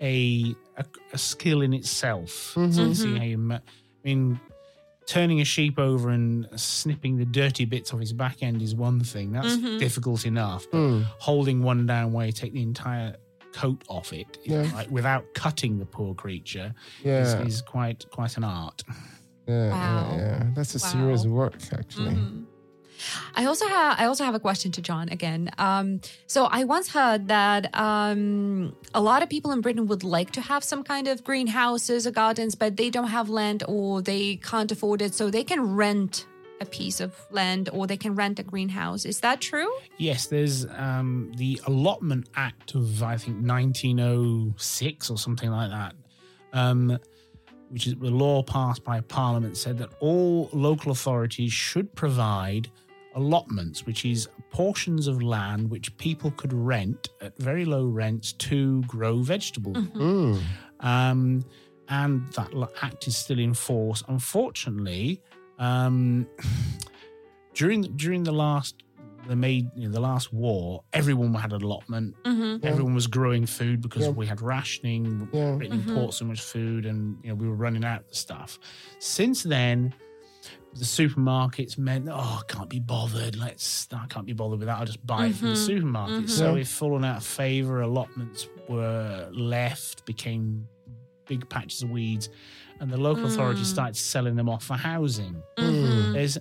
a, a, a skill in itself. Mhm. To see how you, I mean, turning a sheep over and snipping the dirty bits off his back end is one thing. That's Mhm. difficult enough. But Mm. holding one down where you take the entire coat off it, Yeah. like, without cutting the poor creature, Yeah, is, is quite quite an art. yeah, Wow. yeah, yeah. That's a Wow. serious work, actually. Mhm. I also have I also have a question to John again. Um, so I once heard that um, a lot of people in Britain would like to have some kind of greenhouses or gardens, but they don't have land or they can't afford it, so they can rent a piece of land or they can rent a greenhouse. Is that true? Yes, there's um, the Allotment Act of I think 1906 or something like that, um, which is the law passed by Parliament said that all local authorities should provide allotments, which is portions of land which people could rent at very low rents to grow vegetables. Mm. Um, and that act is still in force. Unfortunately, um, during during the last the made you know, the last war, everyone had an allotment. Mm-hmm. Everyone was growing food because Yeah. we had rationing. Yeah. Britain imports so much food, and you know we were running out of stuff. Since then, the supermarkets meant, oh, I can't be bothered. Let's, I can't be bothered with that. I'll just buy it from the Mhm. supermarket. Mhm. So Yeah. we've fallen out of favor. Allotments were left, became big patches of weeds, and the local authorities Mm. started selling them off for housing. Mm-hmm. There's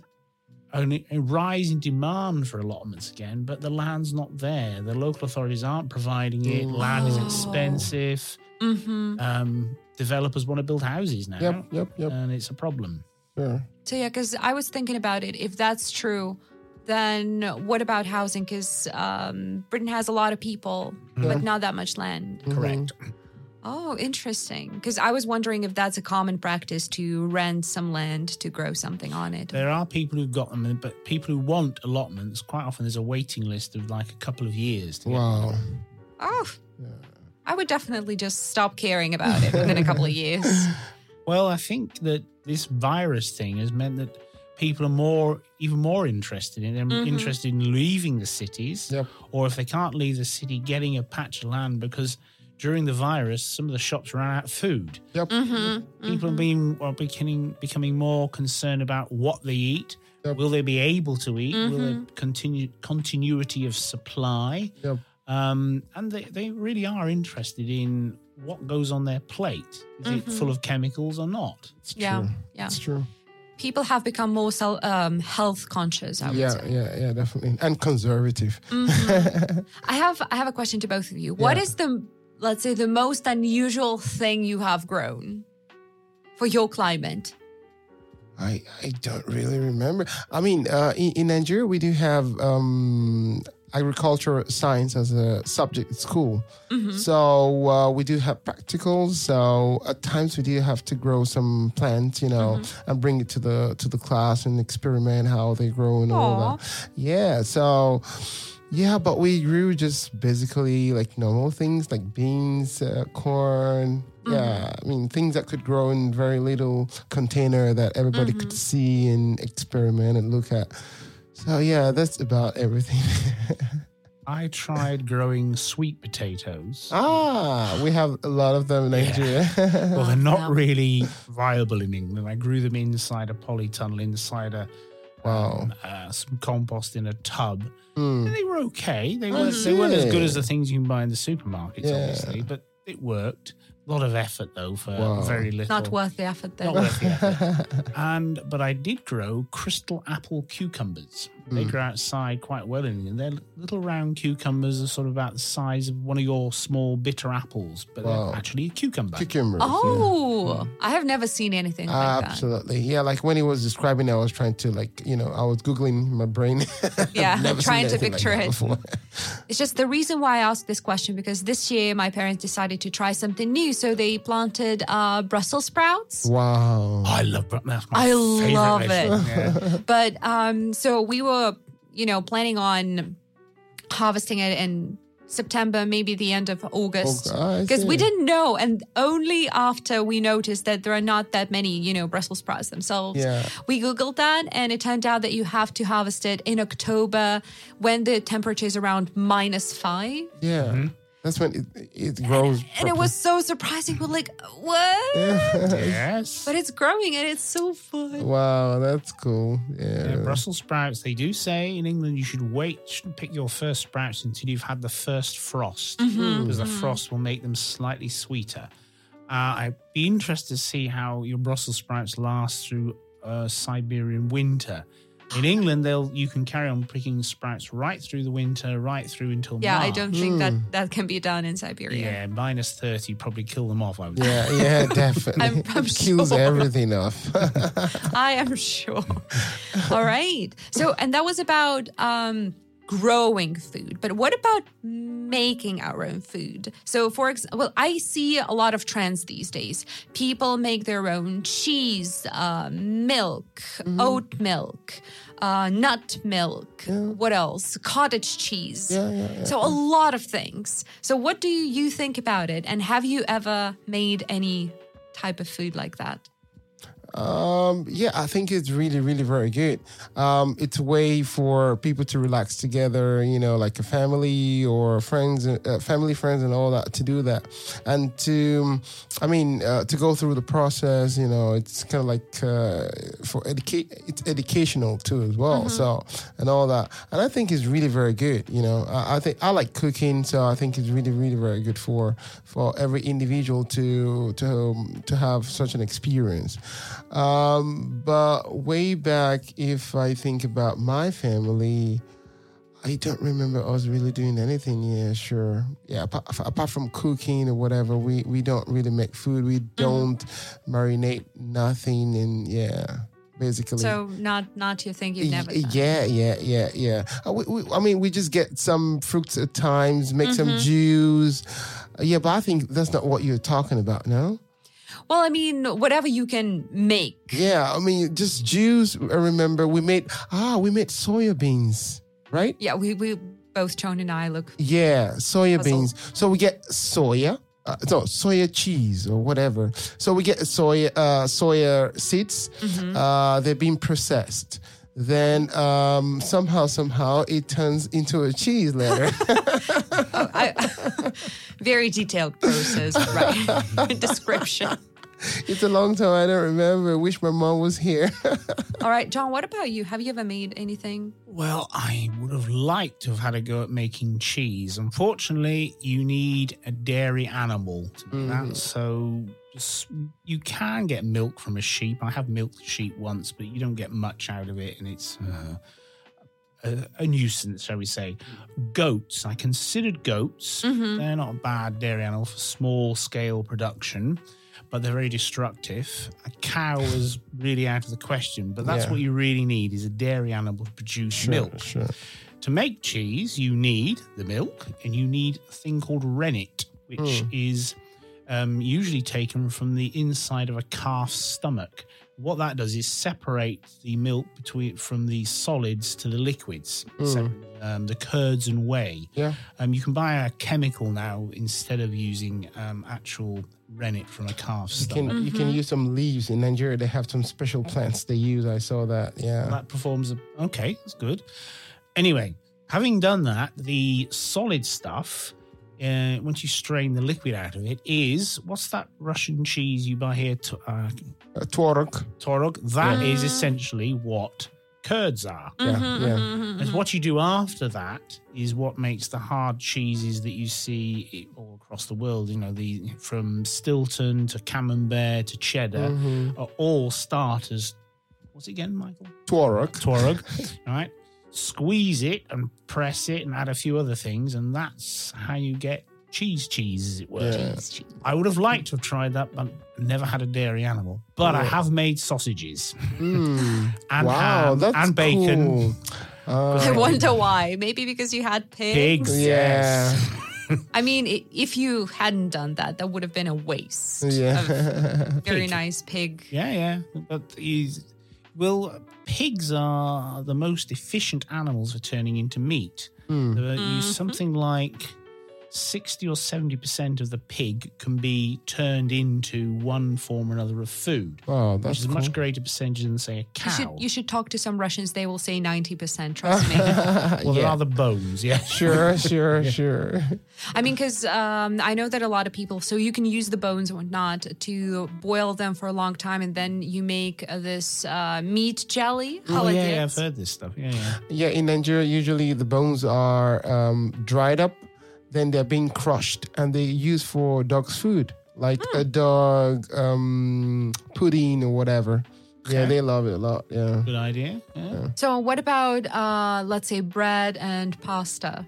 only a rise in demand for allotments again, but the land's not there. The local authorities aren't providing it. Land is expensive. Mm-hmm. Um, developers want to build houses now, Yep, yep, yep. and it's a problem. Sure. So yeah, because I was thinking about it. If that's true, then what about housing? Because um, Britain has a lot of people, but not that much land. Mm-hmm. Correct. Oh, interesting. Because I was wondering if that's a common practice to rent some land to grow something on it. There are people who've got them, but people who want allotments, quite often there's a waiting list of like a couple of years. To Wow. them. Oh, I would definitely just stop caring about it within a couple of years. Well, I think that this virus thing has meant that people are more, even more interested in. They're Mhm. interested in leaving the cities, Yep. or if they can't leave the city, getting a patch of land because during the virus, some of the shops ran out of food. Yep. Mm-hmm. People are being are becoming becoming more concerned about what they eat. Yep. Will they be able to eat? Will there Mhm. continue continuity of supply? Yep. Um, and they, they really are interested in what goes on their plate. Is it full of chemicals or not? It's Yeah, true. yeah. It's true. People have become more self, um, health conscious. I would Yeah, say. yeah, yeah, definitely. And conservative. I have I have a question to both of you. What Yeah. is the let's say the most unusual thing you have grown for your climate? I, I don't really remember. I mean, uh, in, in Nigeria, we do have um, agricultural science as a subject at school. So uh, we do have practicals. So at times we do have to grow some plants, you know, and bring it to the to the class and experiment how they grow and all that. Yeah. So. Yeah, but we grew just basically like normal things like beans, uh, corn. Yeah, I mean things that could grow in very little container that everybody could see and experiment and look at. So yeah, that's about everything. I tried growing sweet potatoes. ah, we have a lot of them in Nigeria. Well, they're not Yeah. really viable in England. I grew them inside a polytunnel, inside a Wow. um, uh, some compost in a tub. And they were okay. They Oh, weren't, they weren't as good as the things you can buy in the supermarkets, Yeah. obviously, but it worked. A lot of effort though for Wow. very little. Not worth the effort then. Not worth the effort. and but I did grow crystal apple cucumbers. Hmm. They grow outside quite well in England. They're little round cucumbers, are sort of about the size of one of your small bitter apples, but Wow. they're actually a cucumber. Cucumbers. yeah. Oh, I have never seen anything like that. Absolutely. Yeah, like when he was describing it, I was trying to like, you know, I was Googling my brain. Yeah, Never seen trying to anything like picture it. It's just the reason why I asked this question because this year my parents decided to try something new. So they planted uh, Brussels sprouts. Wow. I love Bru- that's my I love it. yeah. But um, so we were, you know, planning on harvesting it in September, maybe the end of August. Oh, Because we didn't know, and only after we noticed that there are not that many, you know, Brussels sprouts themselves, Yeah. we googled that, and it turned out that you have to harvest it in October when the temperature is around minus five. Yeah. Mm-hmm. That's when it, it grows. And it was so surprising. We're like, what? yes. But it's growing and it's so fun. Wow, that's cool. Yeah. Yeah, Brussels sprouts. They do say in England you should wait, shouldn't pick your first sprouts until you've had the first frost, mm-hmm. because the mm-hmm. frost will make them slightly sweeter. Uh, I'd be interested to see how your Brussels sprouts last through a Siberian winter. In England, they'll you can carry on picking sprouts right through the winter, right through until Yeah, I don't think that that can be done in Siberia. Yeah, minus thirty probably kill them off. I would. Yeah, yeah, definitely. I'm- I'm kills sure. everything off. I am sure. All right. So, and that was about um, growing food. But what about making our own food? So, for example, well, I see a lot of trends these days. People make their own cheese, uh, milk, Mm-hmm. oat milk. Uh, nut milk. What else? Cottage cheese. Yeah, yeah, yeah. So a lot of things. So what do you think about it? And have you ever made any type of food like that? Um, yeah, I think it's really, really very good. Um, it's a way for people to relax together, you know, like a family or friends, uh, family, friends, and all that to do that, and to, I mean, uh, to go through the process. You know, it's kind of like uh, for educate. It's educational too as well. So and all that, and I think it's really very good. You know, I, I think I like cooking, so I think it's really, really very good for for every individual to to to have such an experience. Um, but way back, if I think about my family, I don't remember us really doing anything. Yeah, sure. Yeah, apart, apart from cooking or whatever, we, we don't really make food. We don't marinate nothing. And yeah, basically. So not not your thing. You've never. Done. Yeah, yeah, yeah, yeah. Uh, we, we, I mean, we just get some fruits at times, make Mm-hmm. some juice. Uh, yeah, but I think that's not what you're talking about, no? Well, I mean, whatever you can make. Yeah, I mean, just juice. I remember we made ah, we made soya beans, right? Yeah, we we both Joan and I look. Yeah, soya Puzzle. beans. So we get soya, uh, no soya cheese or whatever. So we get soya uh, soya seeds. Uh, they're being processed. Then um, somehow, somehow, it turns into a cheese later. I, very detailed process, right? Description. it's a long time. I don't remember. I wish my mom was here. All right, John, what about you? Have you ever made anything? Well, I would have liked to have had a go at making cheese. Unfortunately, you need a dairy animal to make that. So s- you can get milk from a sheep. I have milked a sheep once, but you don't get much out of it, and it's uh, a, a nuisance, shall we say. Goats. I considered goats. Mm-hmm. They're not a bad dairy animal for small scale production, but they're very destructive. A cow is really out of the question, but that's Yeah. what you really need is a dairy animal to produce milk. Sure. To make cheese, you need the milk and you need a thing called rennet, which Hmm. is um, usually taken from the inside of a calf's stomach. What that does is separate the milk between from the solids to the liquids, separ- um, the curds and whey. Yeah. Um, you can buy a chemical now instead of using um, actual rennet from a calf's You stomach. can you can use some leaves in Nigeria. They have some special plants they use. I saw that. Yeah. that performs a, okay that's good anyway having done that the solid stuff uh, once you strain the liquid out of it is what's that russian cheese you buy here to, uh, Uh, tvorog. tvorog That is Yeah. essentially what curds are Yeah, Mm-hmm, yeah. and what you do after that is what makes the hard cheeses that you see all across the world you know the from stilton to camembert to cheddar Mhm. are all starters what's it again michael Tvorog. tvorog, right? Squeeze it and press it and add a few other things, and that's how you get cheese cheese, as it were. Yeah. I would have liked to have tried that, but never had a dairy animal. But I have made sausages Mm. and wow, ham that's and bacon. cool. Uh, I wonder why. Maybe because you had pigs. Pigs, Yeah. I mean, if you hadn't done that, that would have been a waste. Yeah. Of very Pig. nice pig. Yeah, yeah. But he's, well, pigs are the most efficient animals for turning into meat. Mm. They use something like 60 or 70% of the pig can be turned into one form or another of food, Wow, which that's is a cool. much greater percentage than, say, a You cow. should, you should talk to some Russians. They will say 90%, trust me. well, there are the bones, yeah. Sure, sure, sure. I mean, because um, I know that a lot of people, so you can use the bones and whatnot to boil them for a long time, and then you make uh, this uh, meat jelly. Oh, yeah, yeah, I've heard this stuff. Yeah, yeah. Yeah, in Nigeria, usually the bones are um, dried up, then they're being crushed, and they use for dog's food, like Hmm. a dog um, pudding or whatever. Yeah, they love it a lot. Yeah. Good idea. Yeah. So, what about, uh, let's say, bread and pasta?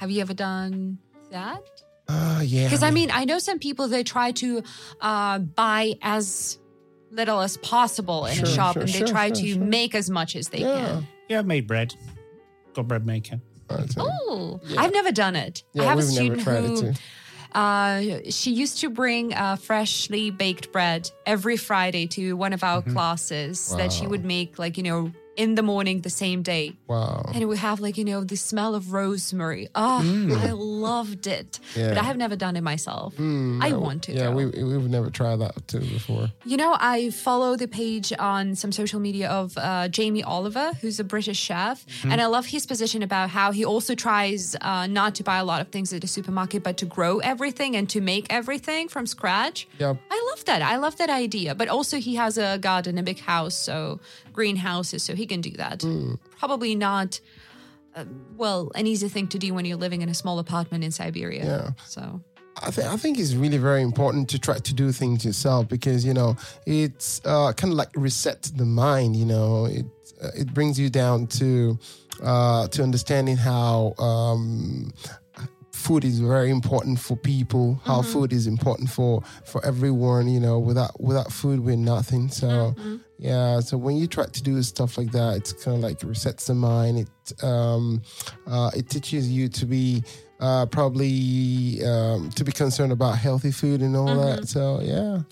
Have you ever done that? Ah, yeah. Because I mean, I know some people they try to uh, buy as little as possible in Sure, a shop, sure, and they sure, try sure, to sure. make as much as they yeah. can. Yeah, I've made bread. Got bread maker. Oh, Yeah. I've never done it. I have a student tried who it uh, she used to bring uh, freshly baked bread every Friday to one of our classes that she Mm-hmm. Would make, like you know, in the morning the same day. Wow. And we have like, you know, the smell of rosemary. Oh, I loved it. But Mm. I have never done it myself. Mm, I want to. Yeah, though. we, we've never tried that too before. You know, I follow the page on some social media of uh, Jamie Oliver, who's a British chef. And I love his position about how he also tries uh, not to buy a lot of things at the supermarket, but to grow everything and to make everything from scratch. Yep. I love that. I love that idea. But also, he has a garden, a big house, so greenhouses, so he can do that. Probably not, uh, well, an easy thing to do when you're living in a small apartment in Siberia. Yeah. So, I think I think it's really very important to try to do things yourself because you know it's uh, kind of like reset the mind. You know, it uh, it brings you down to uh, to understanding how. Um, Food is very important for people. How food is important for for everyone. You know, without without food, we're nothing. So, yeah. So when you try to do stuff like that, it's kind of like resets the mind. It um, uh, it teaches you to be uh, probably um, to be concerned about healthy food and all that. So yeah,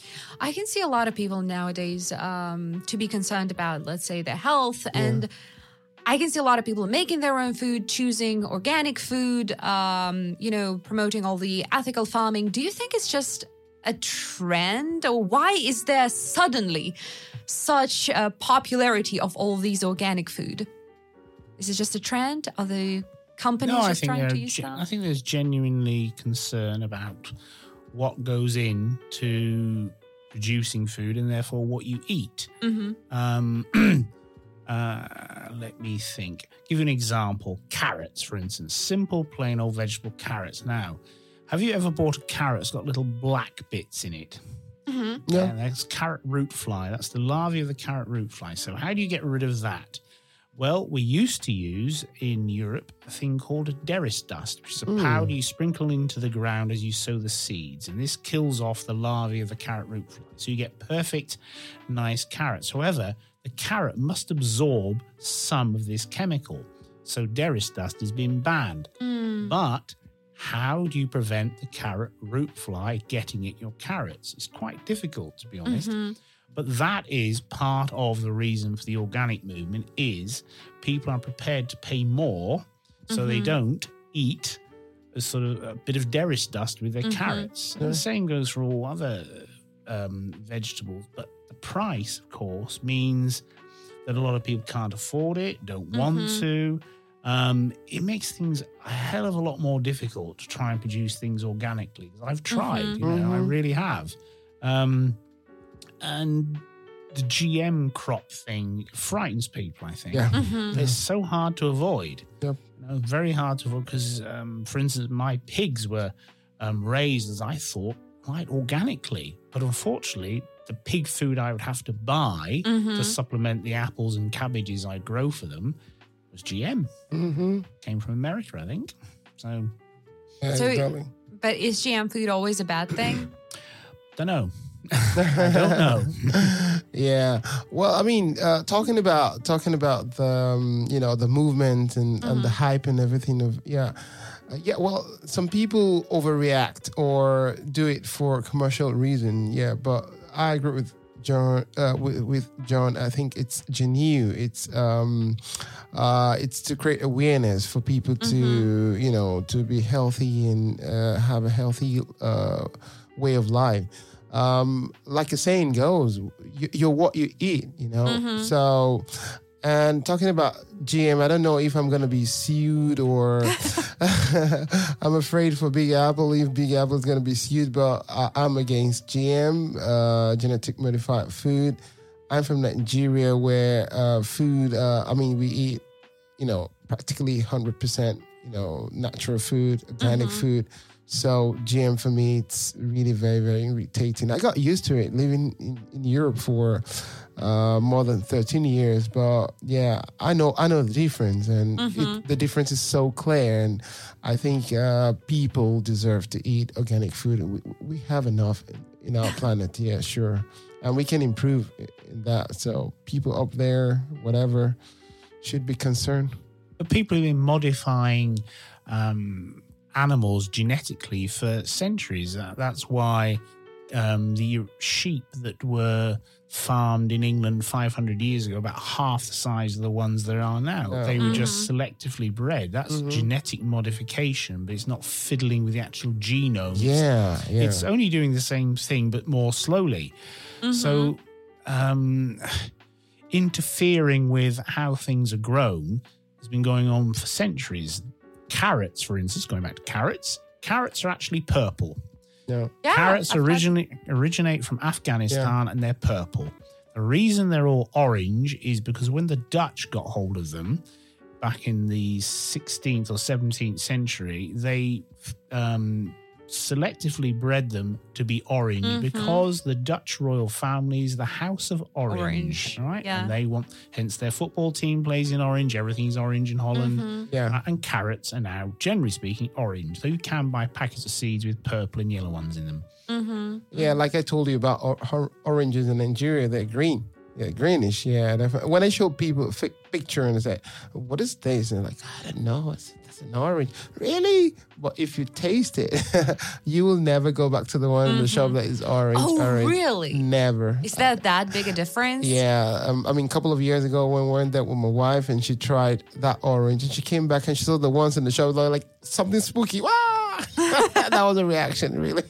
I can see a lot of people nowadays um, to be concerned about, let's say, their health. And I can see a lot of people making their own food, choosing organic food, um, you know, promoting all the ethical farming. Do you think it's just a trend? Or why is there suddenly such a popularity of all these organic food? Is it just a trend? Are the companies No, just trying to use ge- that? I think there's genuinely concern about what goes in to producing food and therefore what you eat. Mm-hmm. Um, uh, let me think. Give you an example. Carrots, for instance, simple, plain old vegetable carrots. Now, have you ever bought a carrot that's got little black bits in it? Mm-hmm. Yeah. that's carrot root fly. That's the larvae of the carrot root fly. So, how do you get rid of that? Well, we used to use in Europe a thing called a derris dust, which is a Mm. powder you sprinkle into the ground as you sow the seeds. And this kills off the larvae of the carrot root fly. So you get perfect, nice carrots. However, the carrot must absorb some of this chemical. So derris dust has been banned. Mm. But how do you prevent the carrot root fly getting at your carrots? It's quite difficult, to be honest. Mhm. But that is part of the reason for the organic movement is people are prepared to pay more so they Mhm. don't eat a sort of a bit of derris dust with their Mhm. carrots. And the same goes for all other um, vegetables. But the price, of course, means that a lot of people can't afford it, don't want Mhm. to. Um, it makes things a hell of a lot more difficult to try and produce things organically. I've tried, Mhm. you know, I Mhm. really have. Um, and the GM crop thing frightens people, I think. Yeah. Mhm. It's so hard to avoid. Yep. You know, very hard to avoid because, um, for instance, my pigs were um, raised, as I thought, quite organically. But unfortunately, the pig food I would have to buy Mhm. to supplement the apples and cabbages I grow for them was GM. Mm-hmm. Came from America, I think. So, Yeah, So- exactly. But is GM food always a bad thing? don't know. I don't know. yeah. Well, I mean, uh, talking about talking about the um, you know the movement and, and the hype and everything of yeah. Uh, yeah, well, some people overreact or do it for commercial reason. Yeah, but I agree with John. Uh, with, with John, I think it's genuine. It's um, uh, it's to create awareness for people to you know to be healthy and uh, have a healthy uh, way of life. Um, like a saying goes, you, you're what you eat. You know, Mhm. so. And talking about GM, I don't know if I'm gonna be sued or I'm afraid for Big Apple if Big Apple is gonna be sued, but I, I'm against GM, uh, genetic modified food. I'm from Nigeria, where uh, food, uh, I mean, we eat, you know, practically 100%, you know, natural food, organic Mhm. food. So GM for me, it's really very, very irritating. I got used to it living in, in Europe for uh, more than 13 years, but yeah, I know, I know the difference, and Mhm. it, the difference is so clear. And I think uh, people deserve to eat organic food. We, we have enough in our planet, yeah, sure, and we can improve in that. So people up there, whatever, should be concerned. But people have been modifying um, animals genetically for centuries. That's why um, the sheep that were farmed in England 500 years ago, about half the size of the ones there are now, Yeah. they were just selectively bred. That's Mhm. genetic modification, but it's not fiddling with the actual genome. It's- Yeah, yeah. It's only doing the same thing, but more slowly. Mm-hmm. So, um, interfering with how things are grown has been going on for centuries. Carrots, for instance, going back to carrots, carrots are actually purple. Yeah. yeah, carrots originate originate from Afghanistan and they're purple. The reason they're all orange is because when the Dutch got hold of them back in the 16th or 17th century, they um, selectively bred them to be orange Mhm. because the Dutch royal family is the House of Orange, Orange, right? yeah. And they want, hence their football team plays in orange. Everything's orange in Holland. Mhm. Yeah. Uh, and carrots are now, generally speaking, orange. Though you can buy packets of seeds with purple and yellow ones in them. Mhm. Yeah, like I told you about or- or- oranges in Nigeria, they're green. Yeah, greenish. Yeah. When I show people a picture and I say, "What is this?" and they're like, "I don't know. It's, that's an orange." Really? But if you taste it, you will never go back to the one in the shop that is orange. Oh, orange. really? Never. Is that that big a difference? Yeah, um, I mean, a couple of years ago when we went there with my wife and she tried that orange and she came back and she saw the ones in the shop like something spooky. Wow! that was a reaction, really.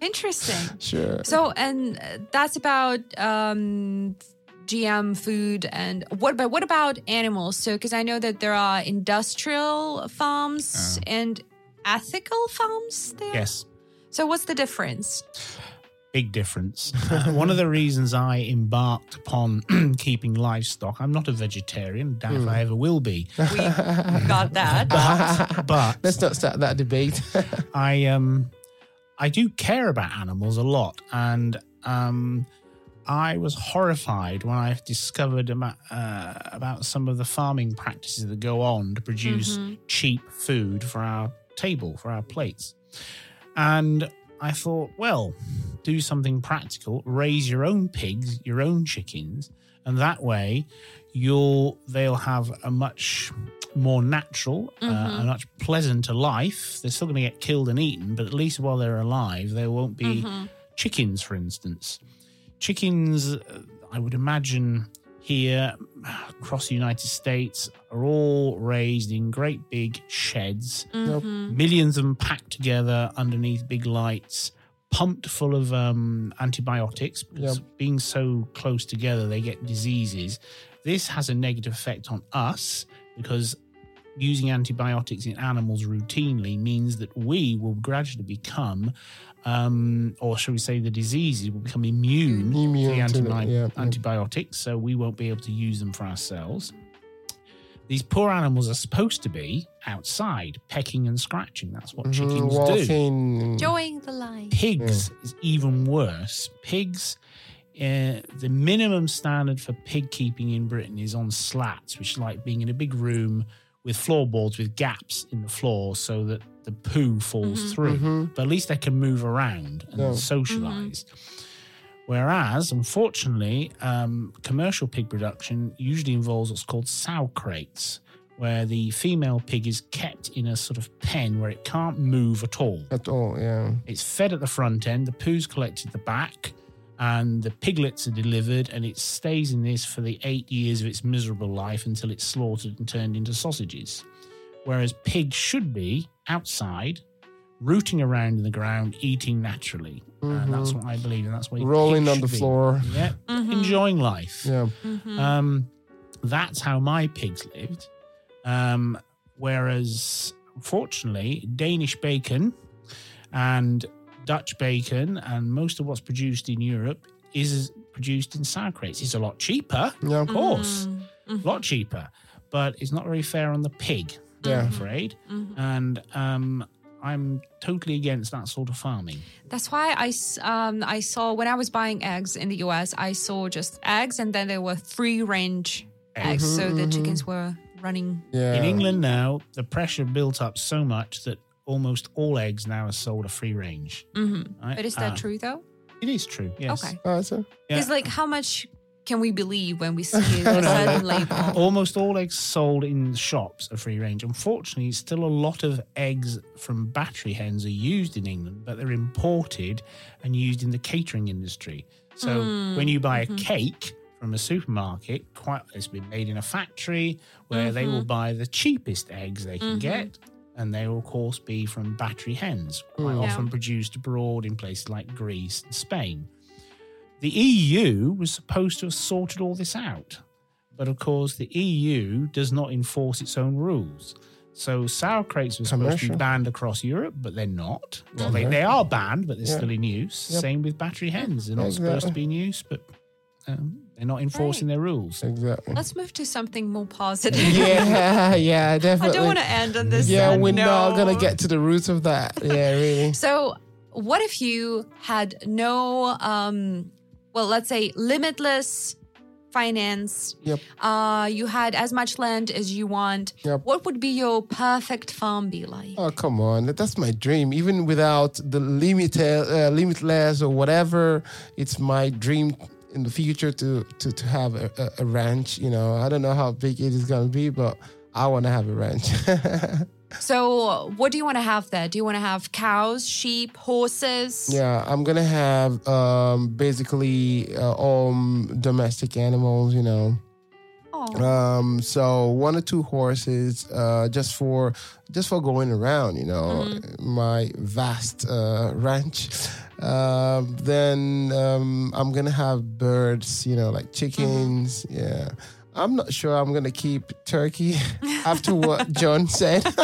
Interesting. sure. So, and that's about um, GM food. And what about what about animals? So, because I know that there are industrial farms and ethical farms there. Yes. So, what's the difference? Big difference. Uh, one of the reasons I embarked upon keeping livestock, I'm not a vegetarian, doubt if I ever will be. We got that. But, but Let's not start that debate. I um I do care about animals a lot, and um I was horrified when I discovered about uh, about some of the farming practices that go on to produce cheap food for our table for our plates, and I thought, well, do something practical, raise your own pigs, your own chickens, and that way you'll they'll have a much more natural, uh, a much pleasanter life. They're still going to get killed and eaten, but at least while they're alive, there won't be chickens, for instance. Chickens, uh, I would imagine here across the United States, are all raised in great big sheds millions of them packed together underneath big lights, pumped full of um, antibiotics. Because being so close together, they get diseases. This has a negative effect on us because using antibiotics in animals routinely means that we will gradually become, um, or shall we say, the diseases will become immune, Immune to to the the- antibi- yeah, yeah. antibiotics, so we won't be able to use them for ourselves. These poor animals are supposed to be outside, pecking and scratching. That's what chickens do. Mm-hmm. Walking. Enjoying the life. Pigs is even worse. Pigs, uh, the minimum standard for pig keeping in Britain is on slats, which is like being in a big room with floorboards with gaps in the floor so that the poo falls mm-hmm. through. Mm-hmm. But at least they can move around and Yeah. socialize. Mm-hmm. Whereas, unfortunately, um, commercial pig production usually involves what's called sow crates, where the female pig is kept in a sort of pen where it can't move at all. At all, yeah. It's fed at the front end, the poo's collected at the back, and the piglets are delivered, and it stays in this for the eight years of its miserable life until it's slaughtered and turned into sausages. Whereas pigs should be outside, rooting around in the ground, eating naturally. And that's what I believe, and that's what Mm-hmm. Rolling on the be. floor. Yeah, enjoying life. Yeah. Um, that's how my pigs lived. Um, whereas, fortunately, Danish bacon and Dutch bacon and most of what's produced in Europe is produced in sow crates. It's a lot cheaper, Yeah. of course, a lot cheaper, but it's not very fair on the pig. Yeah. I'm afraid, and um, I'm totally against that sort of farming. That's why I, s- um, I saw when I was buying eggs in the US, I saw just eggs and then there were free range eggs. So the chickens were running. Yeah. In England now, the pressure built up so much that almost all eggs now are sold a free range. Mhm. right? But is that Uh, true though? It is true. Yes. Okay. Oh, so, Yeah. It's like how much can we believe when we see a certain label? Almost all eggs sold in shops are free range. Unfortunately, still a lot of eggs from battery hens are used in England, but they're imported and used in the catering industry. So when you buy a cake from a supermarket, quite it's been made in a factory where they will buy the cheapest eggs they can get. And they will, of course, be from battery hens, quite Yeah. often produced abroad in places like Greece and Spain. The EU was supposed to have sorted all this out. But of course, the EU does not enforce its own rules. So sow crates were supposed to be banned across Europe, but they're not. Well, they, they are banned, but they're Yeah. still in use. Yep. Same with battery hens. They're not supposed to be in use, but um, they're not enforcing their rules. exactly. Let's move to something more positive. Yeah, yeah, definitely. I don't want to end on this. Yeah, sad we're not gonna get to the roots of that. Yeah, really. So, what if you had no, um, well, let's say limitless finance? Yep. Uh, you had as much land as you want. Yep. What would be your perfect farm be like? Oh come on, that's my dream. Even without the limited, uh, limitless or whatever, it's my dream in the future to to to have a, a, a ranch. You know, I don't know how big it is gonna be, but I want to have a ranch. So, what do you want to have there? Do you want to have cows, sheep, horses? yeah, I'm gonna have um, basically uh, all domestic animals. You know. Oh, Um, so one or two horses, uh, just for just for going around, you know, my vast uh, ranch. Um, then um, I'm gonna have birds, you know, like chickens. Yeah, I'm not sure I'm gonna keep turkey after what John said.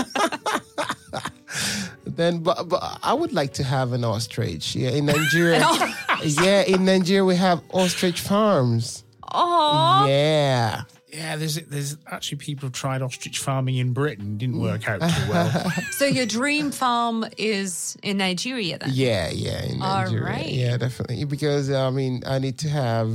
then but, but I would like to have an ostrich. Yeah, in Nigeria. Yeah, in Nigeria we have ostrich farms. Aw. Yeah. Yeah, there's there's actually people who tried ostrich farming in Britain, didn't work out too well. So your dream farm is in Nigeria then? Yeah, yeah, in All Nigeria. right. Yeah, definitely. Because I mean, I need to have.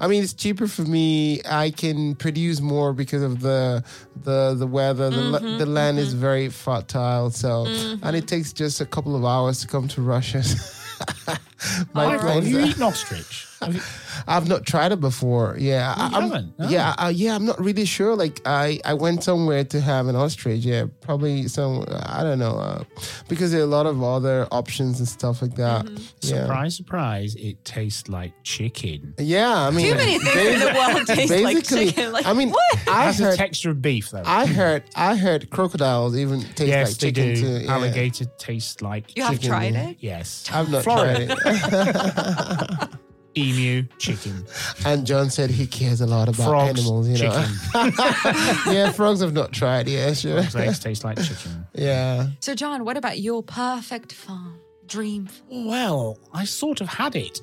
I mean, it's cheaper for me. I can produce more because of the the the weather. The, Mm-hmm, the land is very fertile, so and it takes just a couple of hours to come to Russia. My All Have plans you are- eaten ostrich? Have you- I've not tried it before. Yeah, you I'm, haven't? No. Yeah, I, yeah, I'm not really sure. Like, I I went somewhere to have an ostrich. Yeah, probably some. I don't know, uh, because there are a lot of other options and stuff like that. Mm-hmm. Yeah. Surprise, surprise! It tastes like chicken. Yeah, I mean, Too many things in the world taste like chicken. Like, I mean, what? It I has the heard, texture of beef, though. I heard, I heard crocodiles even taste yes, like they chicken do. too. Yeah. Alligator tastes like You have tried it? yes. I've not Florida. tried it. Emu, chicken, and John said he cares a lot about frogs, animals. You know, chicken. yeah, frogs have not tried. Yeah, sure. Frogs' eggs taste like chicken. Yeah. So John, what about your perfect farm? Dream farm? Well, I sort of had it.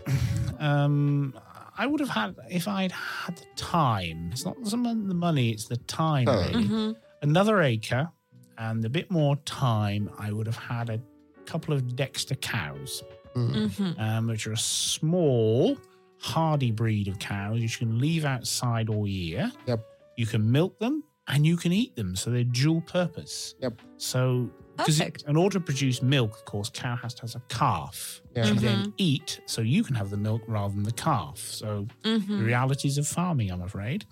Um, I would have had if I'd had the time. It's not so much the money; it's the time. Oh. Really. Mm-hmm. Another acre and a bit more time. I would have had a couple of Dexter cows, Mm-hmm. um, which are a small, hardy breed of cows you can leave outside all year. Yep. You can milk them and you can eat them, so they're dual purpose. Yep. So, because in order to produce milk, of course, cow has to have a calf. Yeah. Mm-hmm. then eat, so you can have the milk rather than the calf. So, Mm-hmm. the realities of farming, I'm afraid.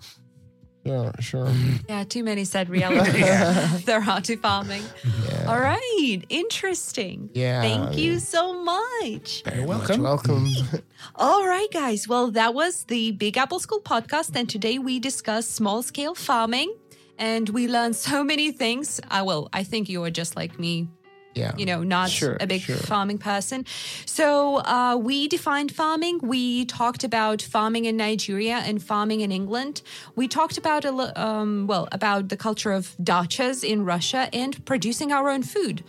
Sure, sure. Yeah, too many said reality. They're hard to farming. Yeah. All right, interesting. Yeah, Thank I you so much. You're Much welcome. welcome. All right, guys. Well, that was the Big Apple School podcast, and today we discussed small scale farming, and we learned so many things. I will. I think you are just like me. Yeah. You know, not Sure, a big sure. farming person. So uh, we defined farming. We talked about farming in Nigeria and farming in England. We talked about a um, well about the culture of dachas in Russia and producing our own food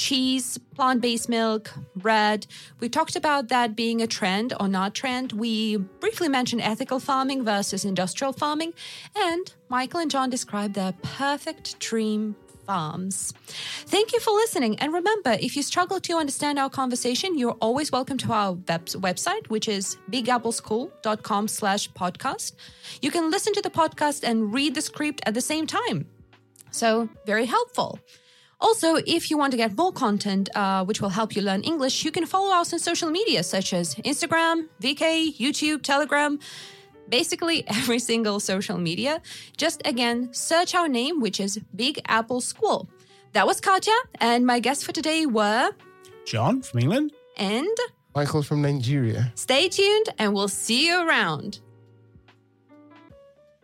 cheese, plant based milk, bread. We talked about that being a trend or not trend. We briefly mentioned ethical farming versus industrial farming. And Michael and John described their perfect dream farms. Thank you for listening. And remember, if you struggle to understand our conversation, you're always welcome to our web- website, which is bigappleschool.com slash podcast. You can listen to the podcast and read the script at the same time. So, very helpful. Also, if you want to get more content uh, which will help you learn English, you can follow us on social media such as Instagram, VK, YouTube, Telegram, basically every single social media. Just again, search our name, which is Big Apple School. That was Katya, and my guests for today were, John from England. and Michael from Nigeria. stay tuned, and we'll see you around.